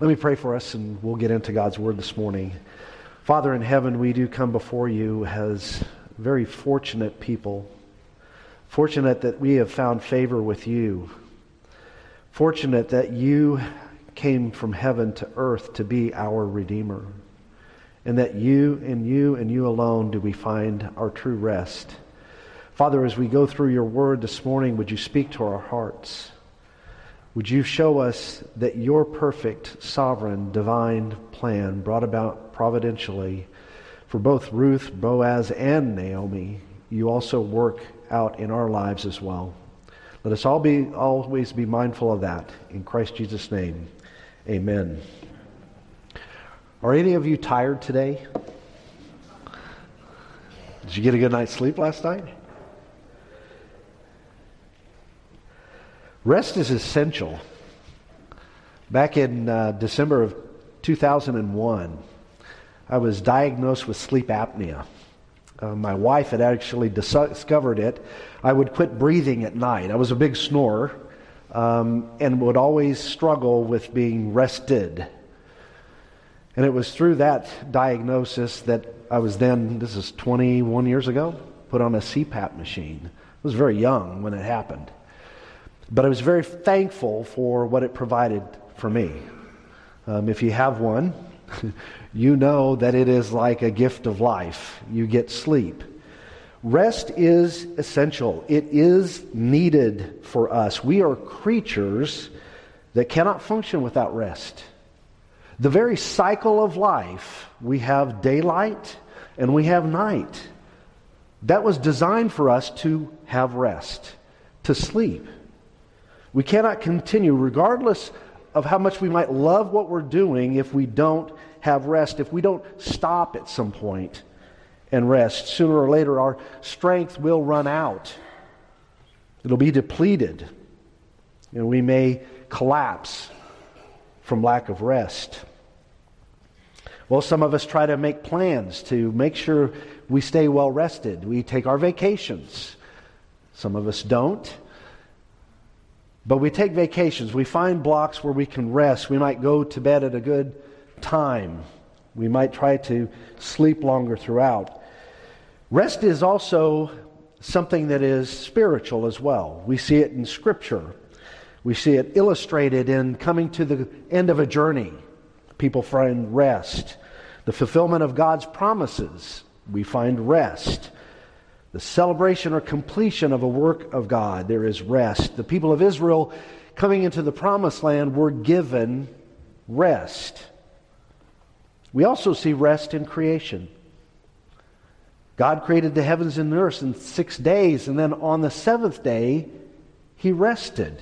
Let me pray for us and we'll get into God's Word this morning. Father in heaven, we do come before you as very fortunate people. Fortunate that we have found favor with you. Fortunate that you came from heaven to earth to be our Redeemer. And that you and you and you alone do we find our true rest. Father, as we go through your word this morning, would you speak to our hearts? Would you show us that your perfect, sovereign, divine plan brought about providentially for both Ruth, Boaz, and Naomi, you also work out in our lives as well. Let us all be always be mindful of that. In Christ Jesus' name, amen. Are any of you tired today? Did you get a good night's sleep last night? Rest is essential. Back in uh, December of 2001, I was diagnosed with sleep apnea. Uh, my wife had actually discovered it. I would quit breathing at night. I was a big snorer um, and would always struggle with being rested. And it was through that diagnosis that I was then, this is 21 years ago, put on a CPAP machine. I was very young when it happened. But I was very thankful for what it provided for me. Um, if you have one, you know that it is like a gift of life. You get sleep. Rest is essential, it is needed for us. We are creatures that cannot function without rest. The very cycle of life, we have daylight and we have night. That was designed for us to have rest, to sleep. We cannot continue, regardless of how much we might love what we're doing, if we don't have rest, if we don't stop at some point and rest. Sooner or later, our strength will run out, it'll be depleted, and we may collapse from lack of rest. Well, some of us try to make plans to make sure we stay well rested. We take our vacations. Some of us don't. But we take vacations. We find blocks where we can rest. We might go to bed at a good time. We might try to sleep longer throughout. Rest is also something that is spiritual as well. We see it in Scripture. We see it illustrated in coming to the end of a journey. People find rest. The fulfillment of God's promises, we find rest the celebration or completion of a work of God. There is rest. The people of Israel coming into the promised land were given rest. We also see rest in creation. God created the heavens and the earth in six days, and then on the seventh day, he rested.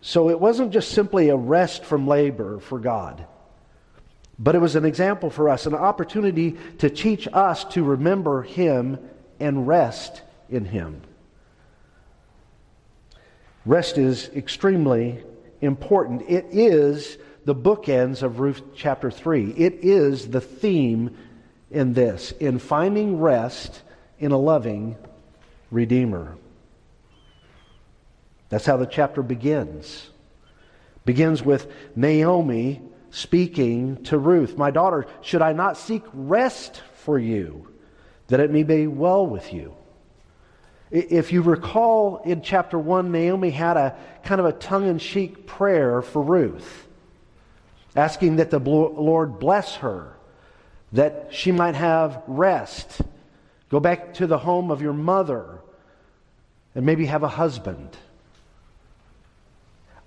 So it wasn't just simply a rest from labor for God. But it was an example for us, an opportunity to teach us to remember Him and rest in Him. Rest is extremely important. It is the bookends of Ruth chapter 3. It is the theme in this, in finding rest in a loving Redeemer. That's how the chapter begins. Begins with Naomi speaking to Ruth, My daughter, should I not seek rest for you, that it may be well with you? If you recall in chapter 1, Naomi had a kind of a tongue in cheek prayer for Ruth, asking that the Lord bless her, that she might have rest, go back to the home of your mother, and maybe have a husband.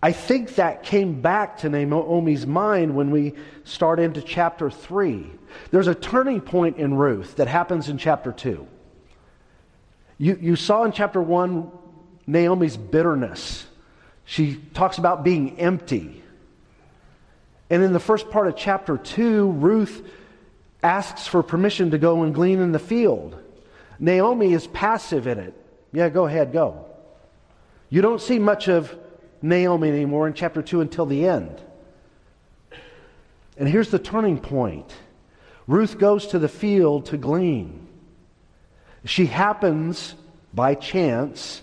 I think that came back to Naomi's mind when we start into chapter 3. There's a turning point in Ruth that happens in chapter 2. You, you saw in chapter 1 Naomi's bitterness. She talks about being empty. And in the first part of chapter 2, Ruth asks for permission to go and glean in the field. Naomi is passive in it. Yeah, go ahead, go. You don't see much of Naomi anymore in chapter 2 until the end. And here's the turning point Ruth goes to the field to glean. She happens, by chance,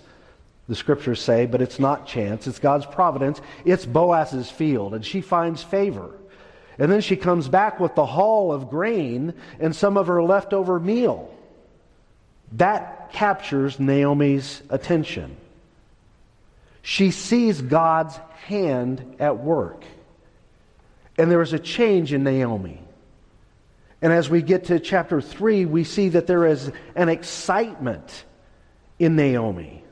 the scriptures say, but it's not chance. It's God's providence. It's Boaz's field, and she finds favor. And then she comes back with the haul of grain and some of her leftover meal. That captures Naomi's attention. She sees God's hand at work. And there is a change in Naomi. And as we get to chapter 3, we see that there is an excitement in Naomi.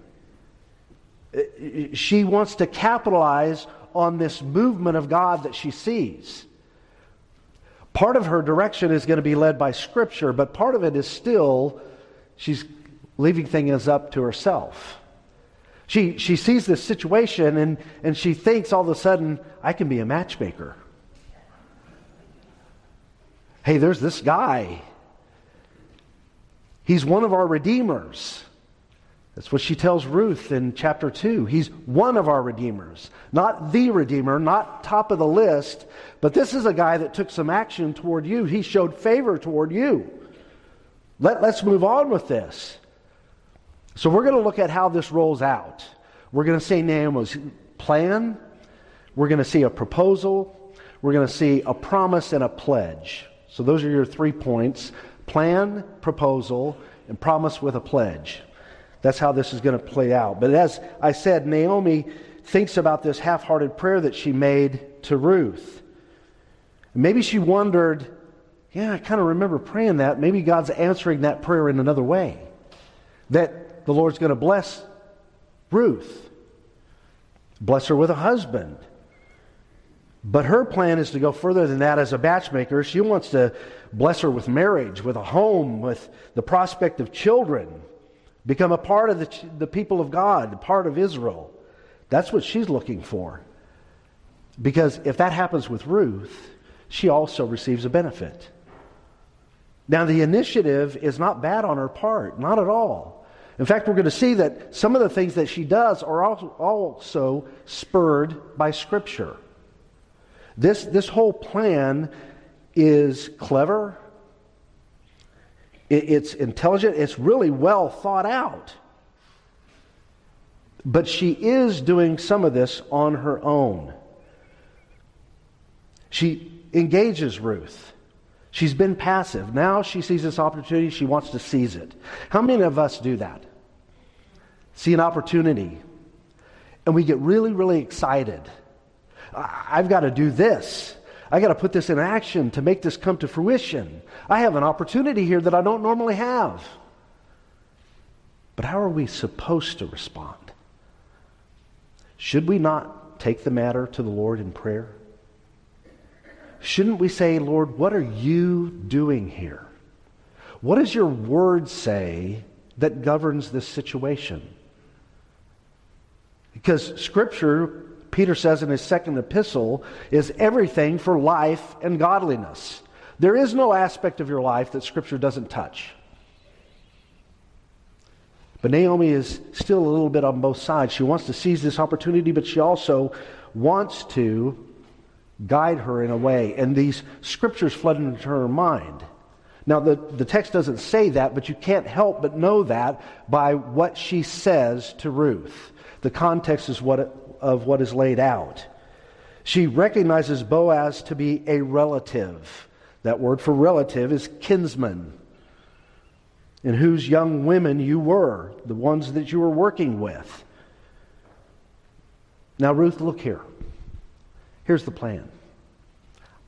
She wants to capitalize on this movement of God that she sees. Part of her direction is going to be led by Scripture, but part of it is still she's leaving things up to herself. She, she sees this situation and, and she thinks all of a sudden, I can be a matchmaker. Hey, there's this guy. He's one of our redeemers. That's what she tells Ruth in chapter 2. He's one of our redeemers. Not the redeemer, not top of the list, but this is a guy that took some action toward you. He showed favor toward you. Let, let's move on with this. So we're going to look at how this rolls out. We're going to see Naomi's plan. We're going to see a proposal. We're going to see a promise and a pledge. So those are your three points plan, proposal, and promise with a pledge. That's how this is going to play out. But as I said, Naomi thinks about this half hearted prayer that she made to Ruth. Maybe she wondered, yeah, I kind of remember praying that. Maybe God's answering that prayer in another way. That the Lord's going to bless Ruth, bless her with a husband. But her plan is to go further than that as a matchmaker. She wants to bless her with marriage, with a home, with the prospect of children become a part of the, the people of God, part of Israel. That's what she's looking for. Because if that happens with Ruth, she also receives a benefit. Now, the initiative is not bad on her part, not at all. In fact, we're going to see that some of the things that she does are also spurred by Scripture. This, this whole plan is clever, it's intelligent, it's really well thought out. But she is doing some of this on her own. She engages Ruth. She's been passive. Now she sees this opportunity, she wants to seize it. How many of us do that? See an opportunity, and we get really, really excited. I've got to do this. I got to put this in action to make this come to fruition. I have an opportunity here that I don't normally have. But how are we supposed to respond? Should we not take the matter to the Lord in prayer? Shouldn't we say, Lord, what are you doing here? What does your word say that governs this situation? Because Scripture Peter says in his second epistle, is everything for life and godliness. There is no aspect of your life that Scripture doesn't touch. But Naomi is still a little bit on both sides. She wants to seize this opportunity, but she also wants to guide her in a way. And these scriptures flood into her mind. Now, the, the text doesn't say that, but you can't help but know that by what she says to Ruth. The context is what it, of what is laid out. She recognizes Boaz to be a relative. That word for relative is kinsman, in whose young women you were, the ones that you were working with. Now, Ruth, look here. Here's the plan.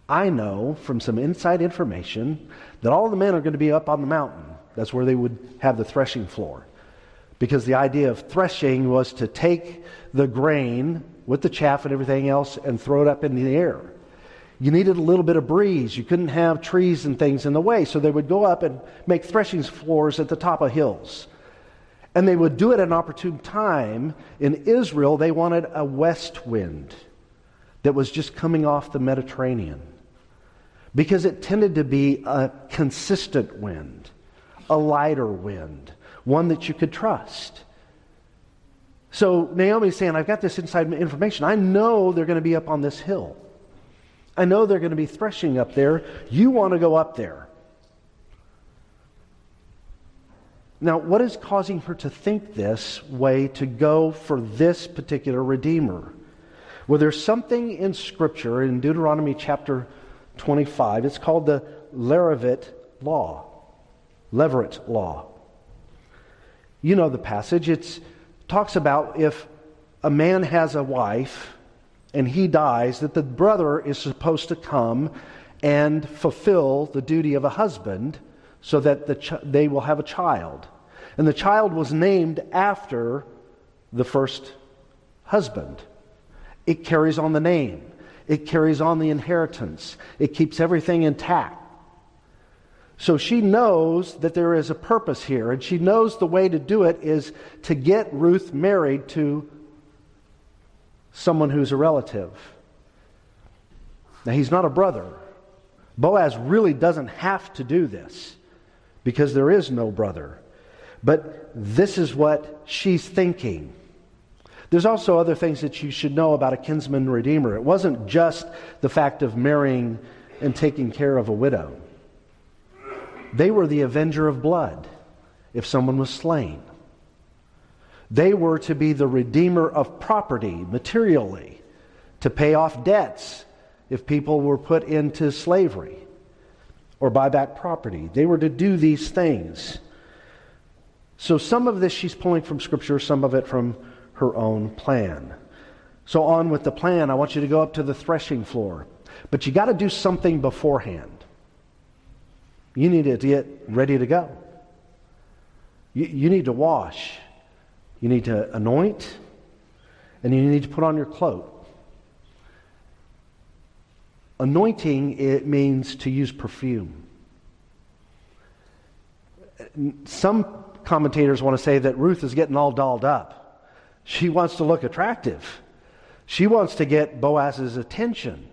I know from some inside information that all the men are going to be up on the mountain. That's where they would have the threshing floor because the idea of threshing was to take the grain with the chaff and everything else and throw it up in the air. You needed a little bit of breeze. You couldn't have trees and things in the way, so they would go up and make threshing floors at the top of hills. And they would do it at an opportune time. In Israel, they wanted a west wind that was just coming off the Mediterranean because it tended to be a consistent wind, a lighter wind one that you could trust. So Naomi's saying, I've got this inside information. I know they're going to be up on this hill. I know they're going to be threshing up there. You want to go up there. Now, what is causing her to think this way to go for this particular Redeemer? Well, there's something in Scripture in Deuteronomy chapter 25. It's called the Levirate Law. Levirate Law. You know the passage. It talks about if a man has a wife and he dies, that the brother is supposed to come and fulfill the duty of a husband so that the ch- they will have a child. And the child was named after the first husband. It carries on the name, it carries on the inheritance, it keeps everything intact. So she knows that there is a purpose here, and she knows the way to do it is to get Ruth married to someone who's a relative. Now, he's not a brother. Boaz really doesn't have to do this because there is no brother. But this is what she's thinking. There's also other things that you should know about a kinsman redeemer. It wasn't just the fact of marrying and taking care of a widow, they were the avenger of blood if someone was slain. They were to be the redeemer of property materially, to pay off debts if people were put into slavery or buy back property. They were to do these things. So some of this she's pulling from Scripture, some of it from her own plan. So on with the plan. I want you to go up to the threshing floor. But you got to do something beforehand. You need to get ready to go. You, you need to wash. You need to anoint. And you need to put on your cloak. Anointing, it means to use perfume. Some commentators want to say that Ruth is getting all dolled up. She wants to look attractive. She wants to get Boaz's attention.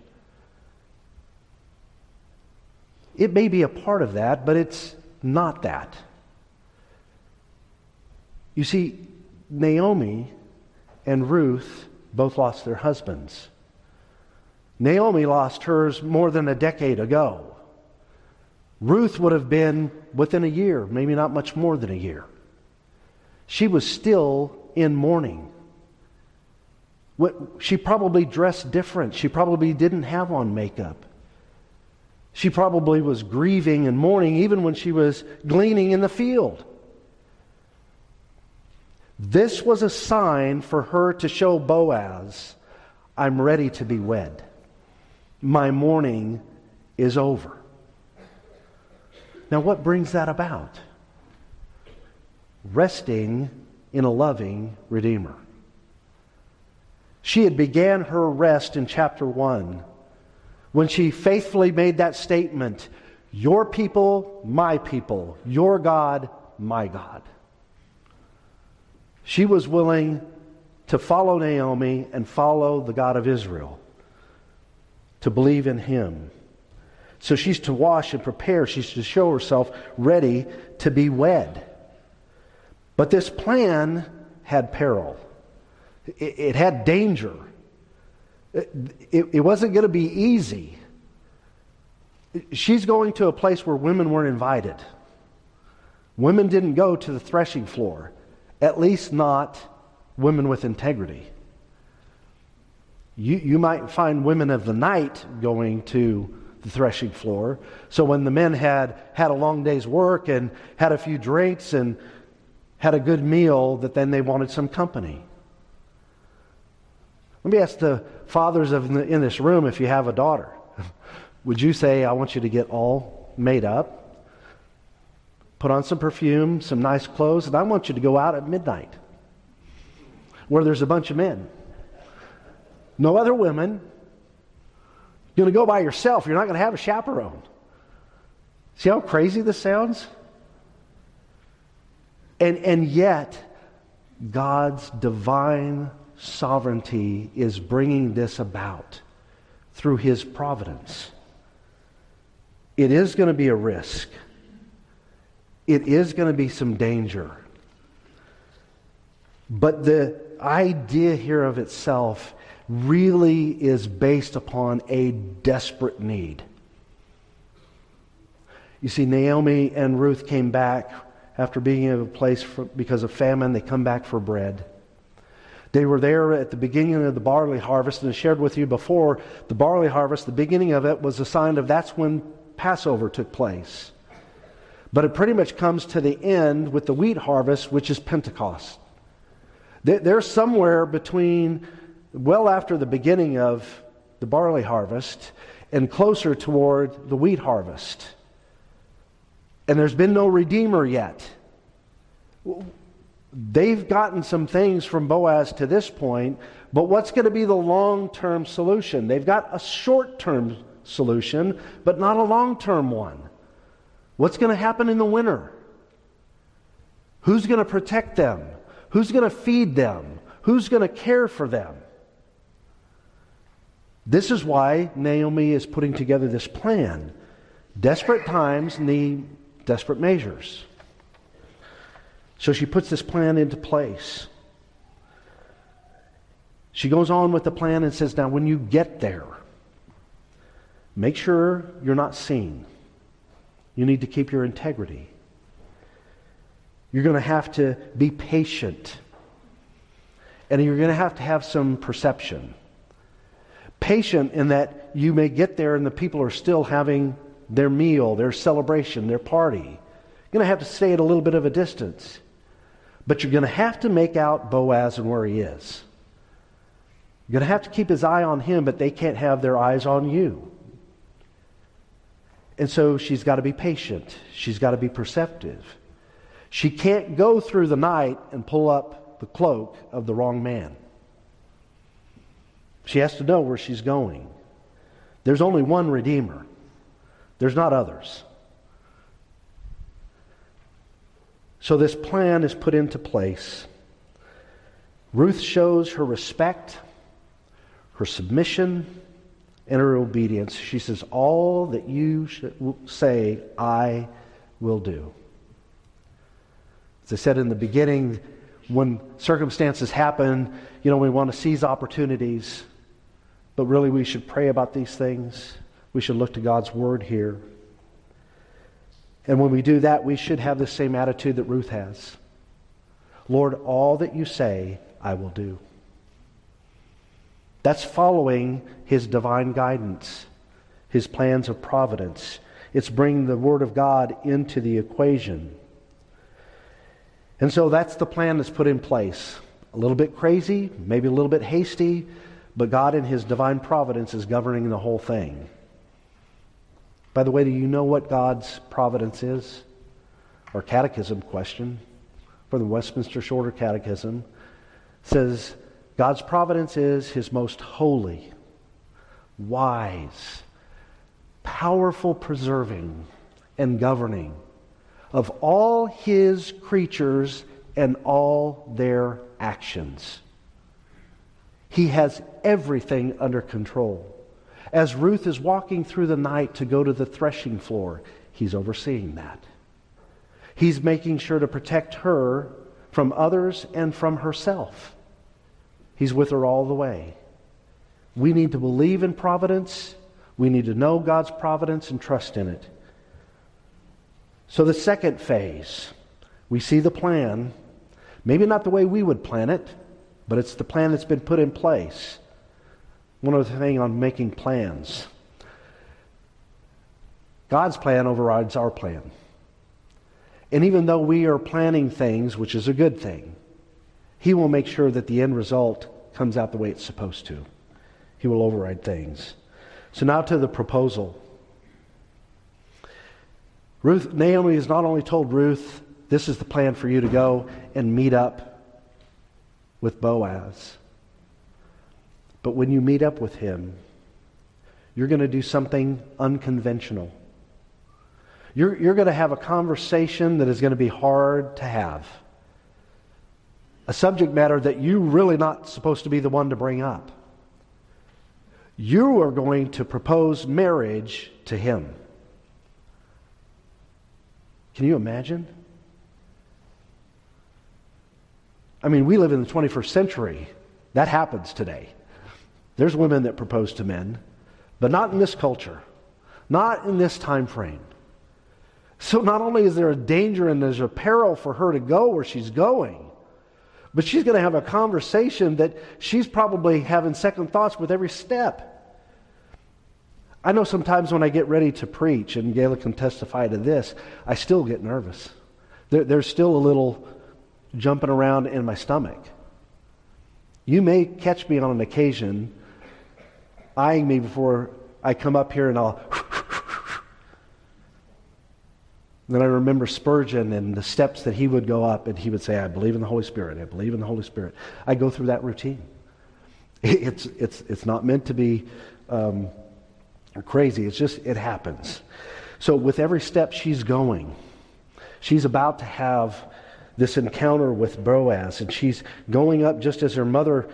It may be a part of that, but it's not that. You see, Naomi and Ruth both lost their husbands. Naomi lost hers more than a decade ago. Ruth would have been within a year, maybe not much more than a year. She was still in mourning. She probably dressed different. She probably didn't have on makeup. She probably was grieving and mourning even when she was gleaning in the field. This was a sign for her to show Boaz, I'm ready to be wed my mourning is over. Now, what brings that about? Resting in a loving Redeemer. She had began her rest in chapter 1 when she faithfully made that statement, Your people, my people, your God, my God. She was willing to follow Naomi and follow the God of Israel to believe in Him. So she's to wash and prepare. She's to show herself ready to be wed. But this plan had peril, it, it had danger. It, it, it wasn't going to be easy. She's going to a place where women weren't invited. Women didn't go to the threshing floor, at least not women with integrity. You, you might find women of the night going to the threshing floor. So when the men had had a long day's work and had a few drinks and had a good meal, that then they wanted some company. Let me ask the fathers the, in this room if you have a daughter. Would you say, I want you to get all made up, put on some perfume, some nice clothes, and I want you to go out at midnight where there's a bunch of men? no other women. You're going to go by yourself. You're not going to have a chaperone. See how crazy this sounds? And, and yet, God's divine sovereignty is bringing this about through His providence. It is going to be a risk, it is going to be some danger. But the idea here of itself really is based upon a desperate need. You see, Naomi and Ruth came back after being in a place for, because of famine. They come back for bread. They were there at the beginning of the barley harvest, and I shared with you before the barley harvest, the beginning of it was a sign of that's when Passover took place. But it pretty much comes to the end with the wheat harvest, which is Pentecost. They're somewhere between, well after the beginning of the barley harvest and closer toward the wheat harvest. And there's been no Redeemer yet. They've gotten some things from Boaz to this point, but what's going to be the long term solution? They've got a short term solution, but not a long term one. What's going to happen in the winter? Who's going to protect them? Who's going to feed them? Who's going to care for them? This is why Naomi is putting together this plan. Desperate times need desperate measures. So she puts this plan into place. She goes on with the plan and says, Now, when you get there, make sure you're not seen. You need to keep your integrity. You're going to have to be patient. And you're going to have to have some perception. Patient in that you may get there and the people are still having their meal, their celebration, their party. You're going to have to stay at a little bit of a distance. But you're going to have to make out Boaz and where he is. You're going to have to keep his eye on him, but they can't have their eyes on you. And so she's got to be patient. She's got to be perceptive. She can't go through the night and pull up the cloak of the wrong man. She has to know where she's going. There's only one Redeemer, there's not others. So this plan is put into place. Ruth shows her respect, her submission, and her obedience. She says, All that you say, I will do. As I said in the beginning, when circumstances happen, you know, we want to seize opportunities, but really we should pray about these things. We should look to God's word here. And when we do that, we should have the same attitude that Ruth has. Lord, all that you say, I will do. That's following his divine guidance, his plans of providence. It's bringing the Word of God into the equation. And so that's the plan that's put in place. A little bit crazy, maybe a little bit hasty, but God in his divine providence is governing the whole thing. By the way, do you know what God's providence is? Our catechism question for the Westminster Shorter Catechism says God's providence is his most holy, wise, powerful preserving and governing of all his creatures and all their actions. He has everything under control. As Ruth is walking through the night to go to the threshing floor, he's overseeing that. He's making sure to protect her from others and from herself. He's with her all the way. We need to believe in providence. We need to know God's providence and trust in it. So, the second phase, we see the plan. Maybe not the way we would plan it, but it's the plan that's been put in place. One other thing on making plans God's plan overrides our plan. And even though we are planning things, which is a good thing, He will make sure that the end result comes out the way it's supposed to. He will override things. So now to the proposal. Ruth, Naomi has not only told Ruth, this is the plan for you to go and meet up with Boaz. But when you meet up with him, you're going to do something unconventional. You're, you're going to have a conversation that is going to be hard to have. A subject matter that you're really not supposed to be the one to bring up. You are going to propose marriage to him. Can you imagine? I mean, we live in the 21st century. That happens today. There's women that propose to men, but not in this culture, not in this time frame. So not only is there a danger and there's a peril for her to go where she's going, but she's going to have a conversation that she's probably having second thoughts with every step. I know sometimes when I get ready to preach, and Gayla can testify to this, I still get nervous. There, there's still a little jumping around in my stomach. You may catch me on an occasion eyeing me before I come up here and I'll. then I remember Spurgeon and the steps that he would go up and he would say, I believe in the Holy Spirit. I believe in the Holy Spirit. I go through that routine. It's, it's, it's not meant to be um, crazy. It's just, it happens. So with every step she's going, she's about to have this encounter with Boaz, and she's going up just as her mother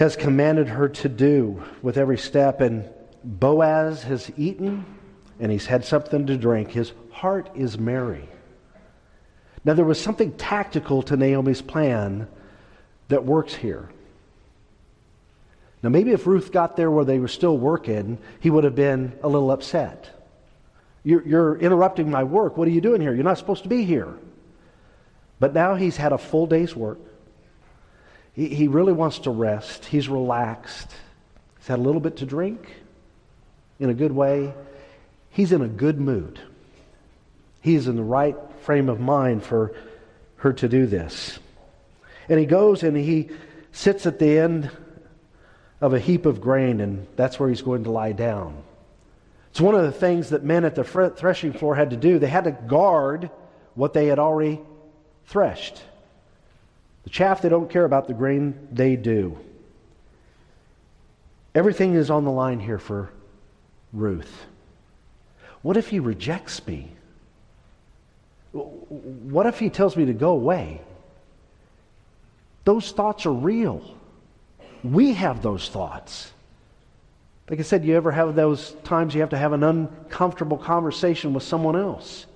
has commanded her to do with every step. And Boaz has eaten and he's had something to drink. His heart is merry. Now, there was something tactical to Naomi's plan that works here. Now, maybe if Ruth got there where they were still working, he would have been a little upset. You're, you're, interrupting my work. What are you doing here? You're not supposed to be here. But now he's had a full day's work. He, he really wants to rest. He's relaxed. He's had a little bit to drink in a good way. He's in a good mood. He's in the right frame of mind for her to do this. And he goes and he sits at the end of a heap of grain, and that's where he's going to lie down. It's one of the things that men at the threshing floor had to do. They had to guard what they had already threshed. The chaff, they don't care about. The grain, they do. Everything is on the line here for Ruth. What if he rejects me? What if he tells me to go away? Those thoughts are real. We have those thoughts. Like I said, you ever have those times you have to have an uncomfortable conversation with someone else?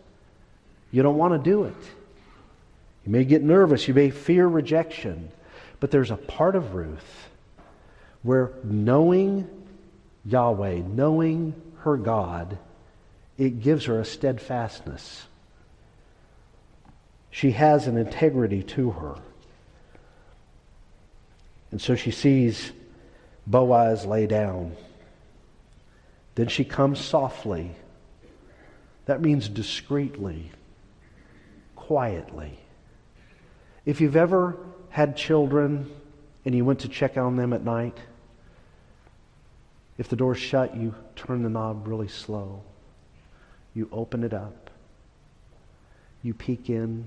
You don't want to do it. You may get nervous. You may fear rejection. But there's a part of Ruth where knowing Yahweh, knowing her God, it gives her a steadfastness. She has an integrity to her. And so she sees Boaz lay down. Then she comes softly. That means discreetly, quietly. If you've ever had children and you went to check on them at night, if the door's shut, you turn the knob really slow. You open it up. You peek in.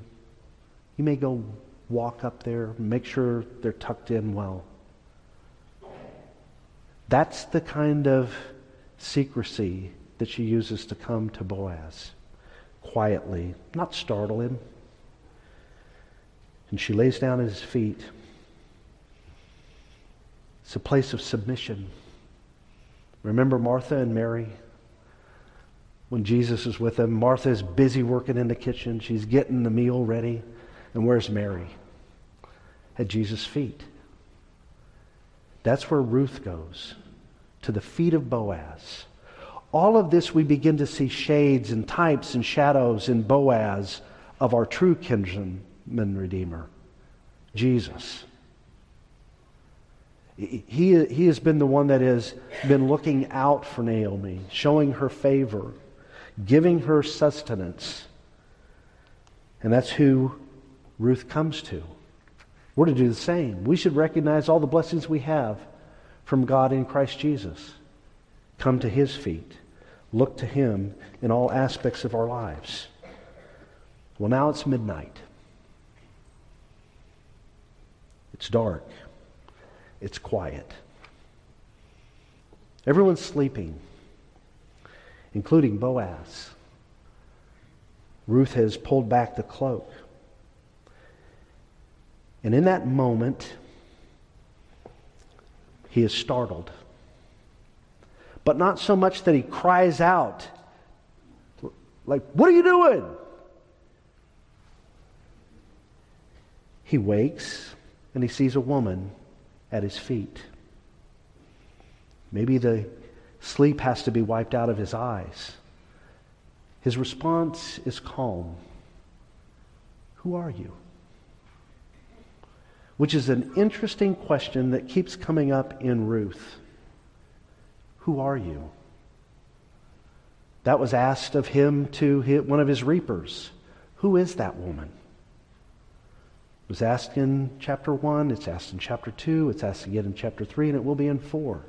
You may go walk up there, make sure they're tucked in well. That's the kind of secrecy that she uses to come to Boaz quietly, not startle him. And she lays down at his feet. It's a place of submission. Remember Martha and Mary? When Jesus is with them, Martha is busy working in the kitchen. She's getting the meal ready. And where's Mary? At Jesus' feet. That's where Ruth goes, to the feet of Boaz. All of this, we begin to see shades and types and shadows in Boaz of our true kinsman Redeemer, Jesus. He, he has been the one that has been looking out for Naomi, showing her favor, giving her sustenance. And that's who Ruth comes to. We're to do the same. We should recognize all the blessings we have from God in Christ Jesus. Come to his feet. Look to him in all aspects of our lives. Well, now it's midnight. It's dark. It's quiet. Everyone's sleeping, including Boaz. Ruth has pulled back the cloak. And in that moment, he is startled. But not so much that he cries out, like, What are you doing? He wakes and he sees a woman at his feet. Maybe the sleep has to be wiped out of his eyes. His response is calm. Who are you? Which is an interesting question that keeps coming up in Ruth. Who are you? That was asked of him to one of his reapers. Who is that woman? It was asked in chapter 1, it's asked in chapter 2, it's asked again in chapter 3, and it will be in 4.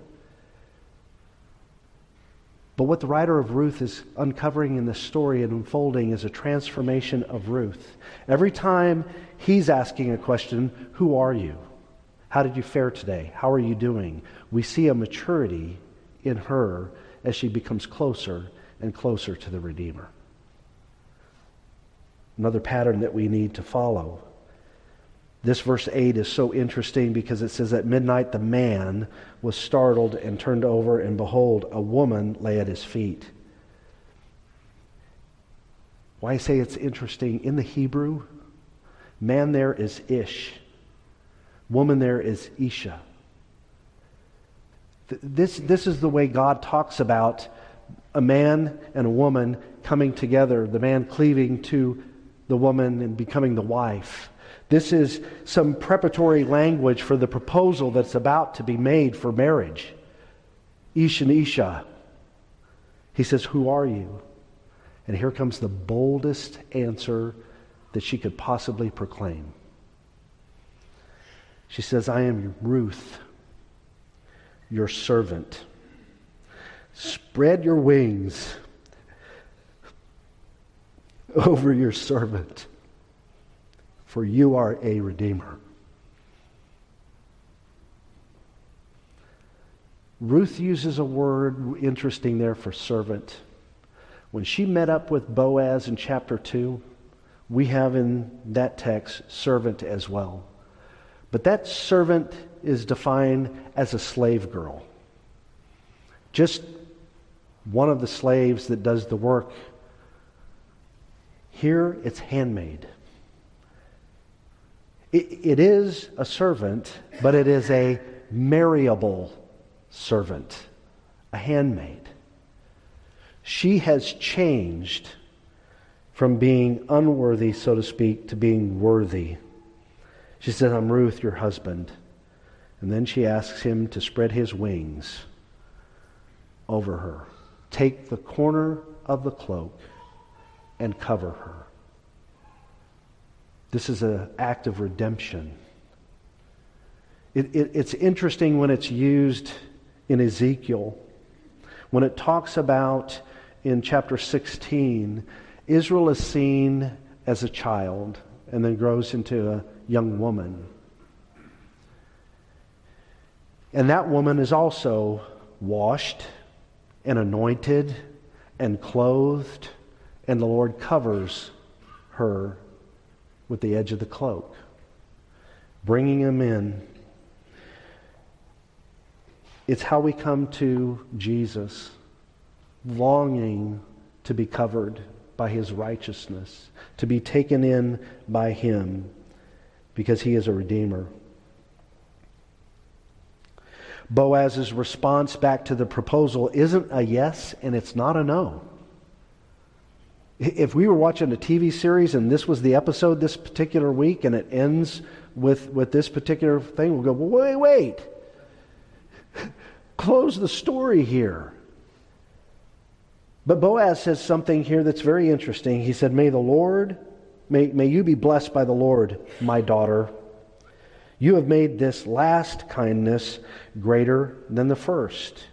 But what the writer of Ruth is uncovering in this story and unfolding is a transformation of Ruth. Every time he's asking a question, Who are you? How did you fare today? How are you doing? We see a maturity in her as she becomes closer and closer to the Redeemer. Another pattern that we need to follow. This verse 8 is so interesting because it says, At midnight the man was startled and turned over, and behold, a woman lay at his feet. Why I say it's interesting, in the Hebrew, man there is Ish, woman there is Isha. This, this is the way God talks about a man and a woman coming together, the man cleaving to the woman and becoming the wife. This is some preparatory language for the proposal that's about to be made for marriage. Ish and Isha. He says, Who are you? And here comes the boldest answer that she could possibly proclaim. She says, I am Ruth, your servant. Spread your wings over your servant, for you are a redeemer. Ruth uses a word interesting there for servant. When she met up with Boaz in chapter 2, we have in that text servant as well. But that servant is defined as a slave girl. Just one of the slaves that does the work. Here it's handmaid. It, it is a servant, but it is a marriable servant, a handmaid. She has changed from being unworthy, so to speak, to being worthy. She says, I'm Ruth, your husband. And then she asks him to spread his wings over her take the corner of the cloak and cover her. This is an act of redemption. It, it, it's interesting when it's used in Ezekiel. When it talks about in chapter 16, Israel is seen as a child and then grows into a young woman. And that woman is also washed and anointed and clothed, and the Lord covers her with the edge of the cloak, bringing him in. It's how we come to Jesus, longing to be covered by his righteousness, to be taken in by him, because he is a redeemer. Boaz's response back to the proposal isn't a yes and it's not a no. If we were watching a TV series and this was the episode this particular week and it ends with, with this particular thing, we'll go, wait, wait. Close the story here. But Boaz says something here that's very interesting. He said, May the Lord, may, may you be blessed by the Lord, my daughter. You have made this last kindness greater than the first,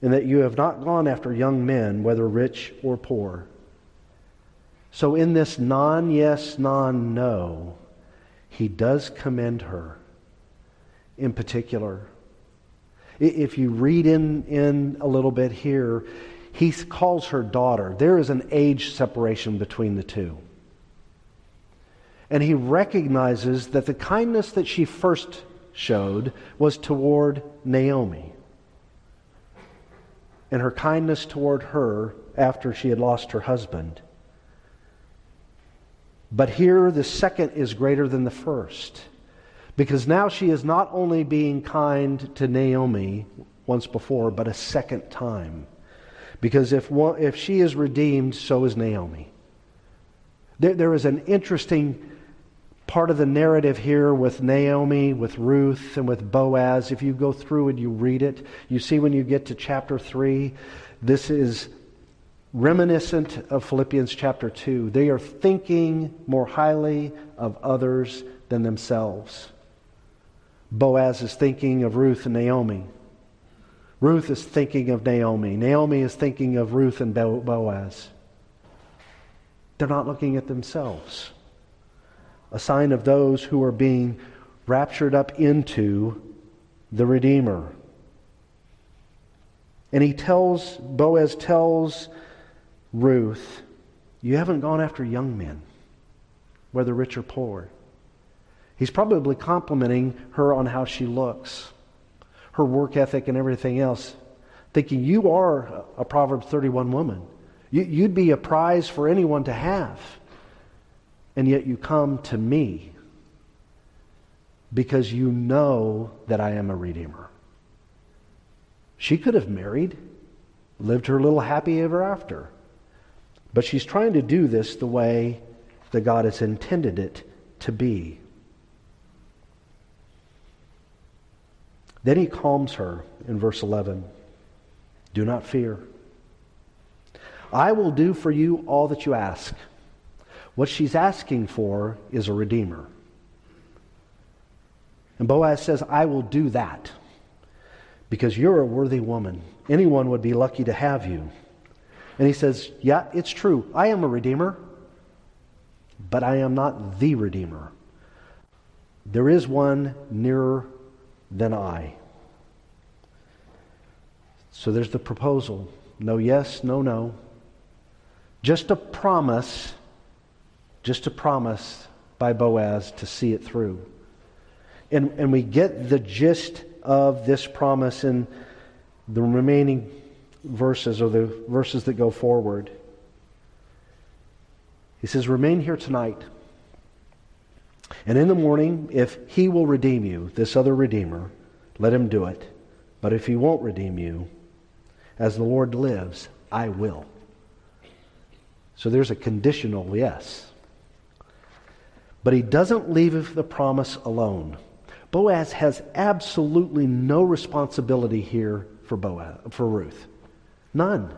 in that you have not gone after young men, whether rich or poor. So, in this non yes, non no, he does commend her in particular. If you read in, in a little bit here, he calls her daughter. There is an age separation between the two and he recognizes that the kindness that she first showed was toward Naomi. And her kindness toward her after she had lost her husband. But here, the second is greater than the first. Because now she is not only being kind to Naomi once before, but a second time. Because if, one, if she is redeemed, so is Naomi. There, there is an interesting part of the narrative here with Naomi, with Ruth, and with Boaz. If you go through and you read it, you see when you get to chapter 3, this is reminiscent of Philippians chapter 2. They are thinking more highly of others than themselves. Boaz is thinking of Ruth and Naomi. Ruth is thinking of Naomi. Naomi is thinking of Ruth and Boaz. They're not looking at themselves. A sign of those who are being raptured up into the Redeemer. And he tells, Boaz tells Ruth, You haven't gone after young men, whether rich or poor. He's probably complimenting her on how she looks her work ethic and everything else, thinking you are a Proverbs 31 woman. You, would be a prize for anyone to have. And yet you come to me because you know that I am a Redeemer. She could have married, lived her little happy ever after. But she's trying to do this the way that God has intended it to be. Then he calms her in verse 11 Do not fear. I will do for you all that you ask. What she's asking for is a redeemer. And Boaz says, I will do that because you're a worthy woman. Anyone would be lucky to have you. And he says, Yeah, it's true. I am a redeemer, but I am not the redeemer. There is one nearer than I. So there's the proposal. No yes, no no. Just a promise, just a promise by Boaz to see it through. And, and we get the gist of this promise in the remaining verses or the verses that go forward. He says, Remain here tonight. And in the morning, if he will redeem you, this other Redeemer, let him do it. But if he won't redeem you, as the Lord lives, I will. So there's a conditional yes. But he doesn't leave the promise alone. Boaz has absolutely no responsibility here for Boaz, for Ruth. None.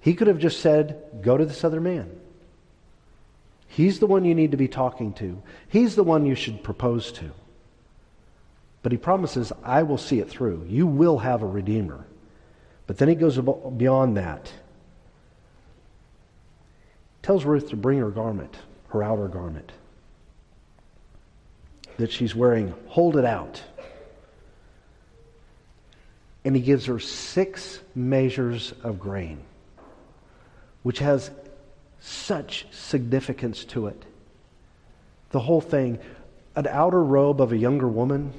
He could have just said, Go to this other man. He's the one you need to be talking to. He's the one you should propose to. But he promises, I will see it through. You will have a Redeemer. But then he goes beyond that. Tells Ruth to bring her garment, her outer garment, that she's wearing. Hold it out. And he gives her six measures of grain, which has such significance to it. The whole thing, an outer robe of a younger woman,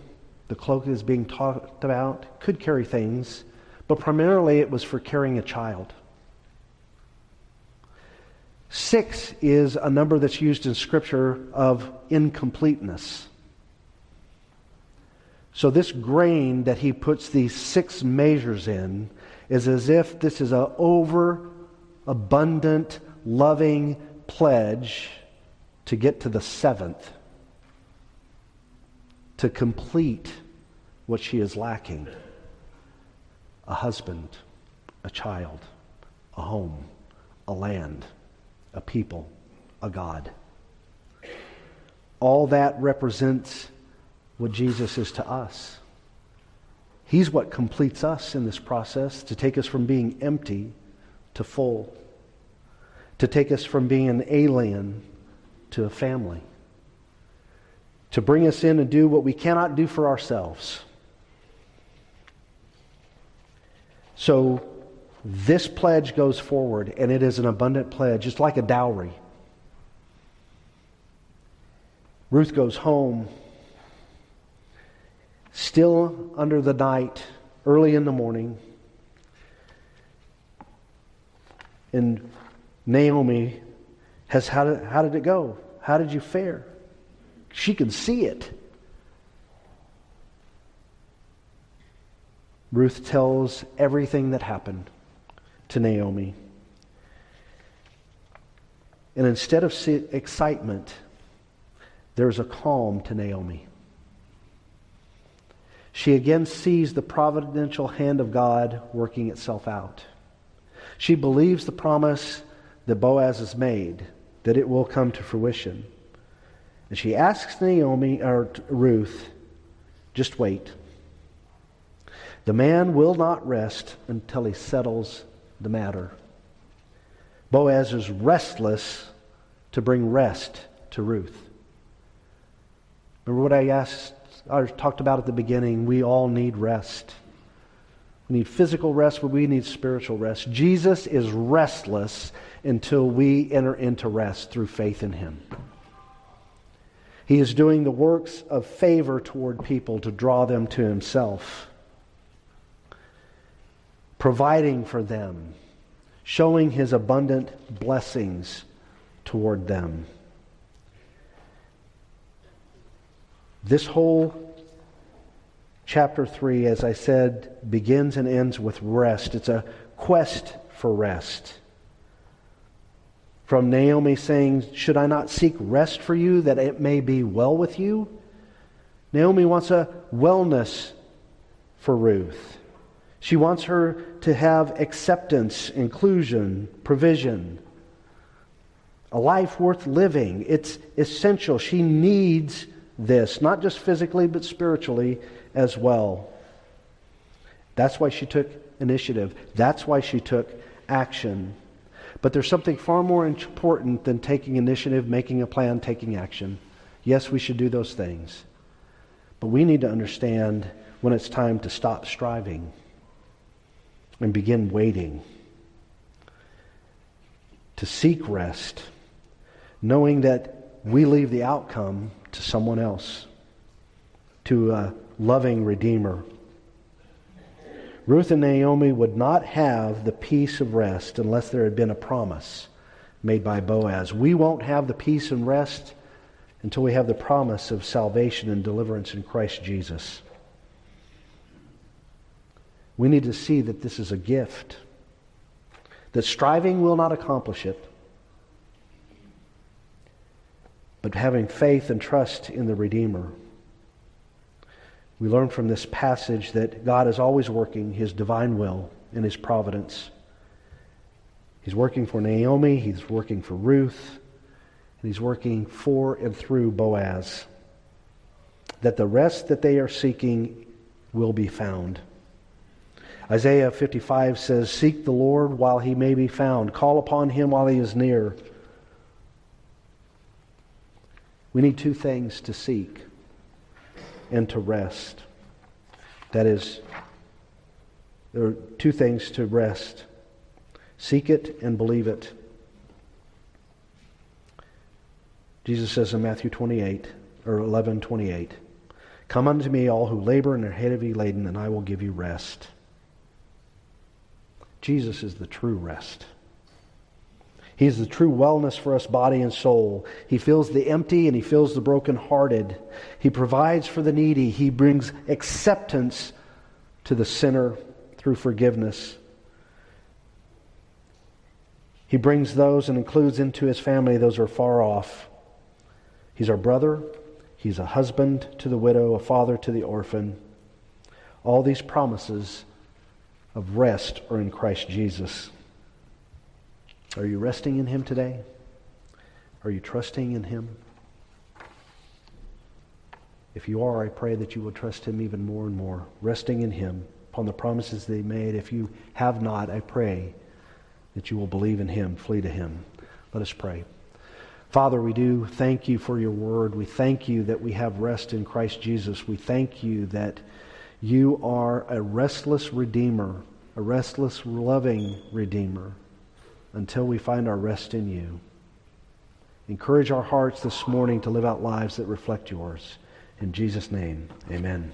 the cloak is being talked about, could carry things, but primarily it was for carrying a child. Six is a number that's used in Scripture of incompleteness. So, this grain that he puts these six measures in is as if this is an over abundant loving pledge to get to the seventh, to complete what she is lacking a husband, a child, a home, a land, a people, a God. All that represents what Jesus is to us. He's what completes us in this process to take us from being empty to full to take us from being an alien to a family, to bring us in and do what we cannot do for ourselves. So, this pledge goes forward, and it is an abundant pledge. It's like a dowry. Ruth goes home, still under the night, early in the morning. And Naomi has, how did, how did it go? How did you fare? She can see it. Ruth tells everything that happened to Naomi. And instead of excitement, there's a calm to Naomi. She again sees the providential hand of God working itself out. She believes the promise that Boaz has made, that it will come to fruition. And she asks Naomi or Ruth, just wait. The man will not rest until he settles the matter. Boaz is restless to bring rest to Ruth. Remember what I asked I talked about at the beginning, we all need rest. We need physical rest, but we need spiritual rest. Jesus is restless until we enter into rest through faith in him. He is doing the works of favor toward people to draw them to himself, providing for them, showing his abundant blessings toward them. This whole chapter 3, as I said, begins and ends with rest. It's a quest for rest. From Naomi saying, Should I not seek rest for you that it may be well with you? Naomi wants a wellness for Ruth. She wants her to have acceptance, inclusion, provision, a life worth living. It's essential. She needs this, not just physically, but spiritually as well. That's why she took initiative. That's why she took action. But there's something far more important than taking initiative, making a plan, taking action. Yes, we should do those things. But we need to understand when it's time to stop striving and begin waiting. To seek rest, knowing that we leave the outcome to someone else, to a loving Redeemer. Ruth and Naomi would not have the peace of rest unless there had been a promise made by Boaz. We won't have the peace and rest until we have the promise of salvation and deliverance in Christ Jesus. We need to see that this is a gift, that striving will not accomplish it, but having faith and trust in the Redeemer. We learn from this passage that God is always working his divine will and his providence. He's working for Naomi, he's working for Ruth, and he's working for and through Boaz. That the rest that they are seeking will be found. Isaiah 55 says, Seek the Lord while he may be found, call upon him while he is near. We need two things to seek and to rest. That is, there are two things to rest seek it and believe it. Jesus says in Matthew 28 or 11 28, Come unto me, all who labor and are heavy laden, and I will give you rest. Jesus is the true rest. He is the true wellness for us, body and soul. He fills the empty and he fills the brokenhearted. He provides for the needy. He brings acceptance to the sinner through forgiveness. He brings those and includes into his family those who are far off. He's our brother. He's a husband to the widow, a father to the orphan. All these promises of rest are in Christ Jesus. Are you resting in Him today? Are you trusting in Him? If you are, I pray that you will trust Him even more and more, resting in Him upon the promises they made. If you have not, I pray that you will believe in Him, flee to Him. Let us pray. Father, we do thank you for your word. We thank you that we have rest in Christ Jesus. We thank you that you are a restless Redeemer, a restless, loving Redeemer until we find our rest in you. Encourage our hearts this morning to live out lives that reflect yours. In Jesus' name, amen.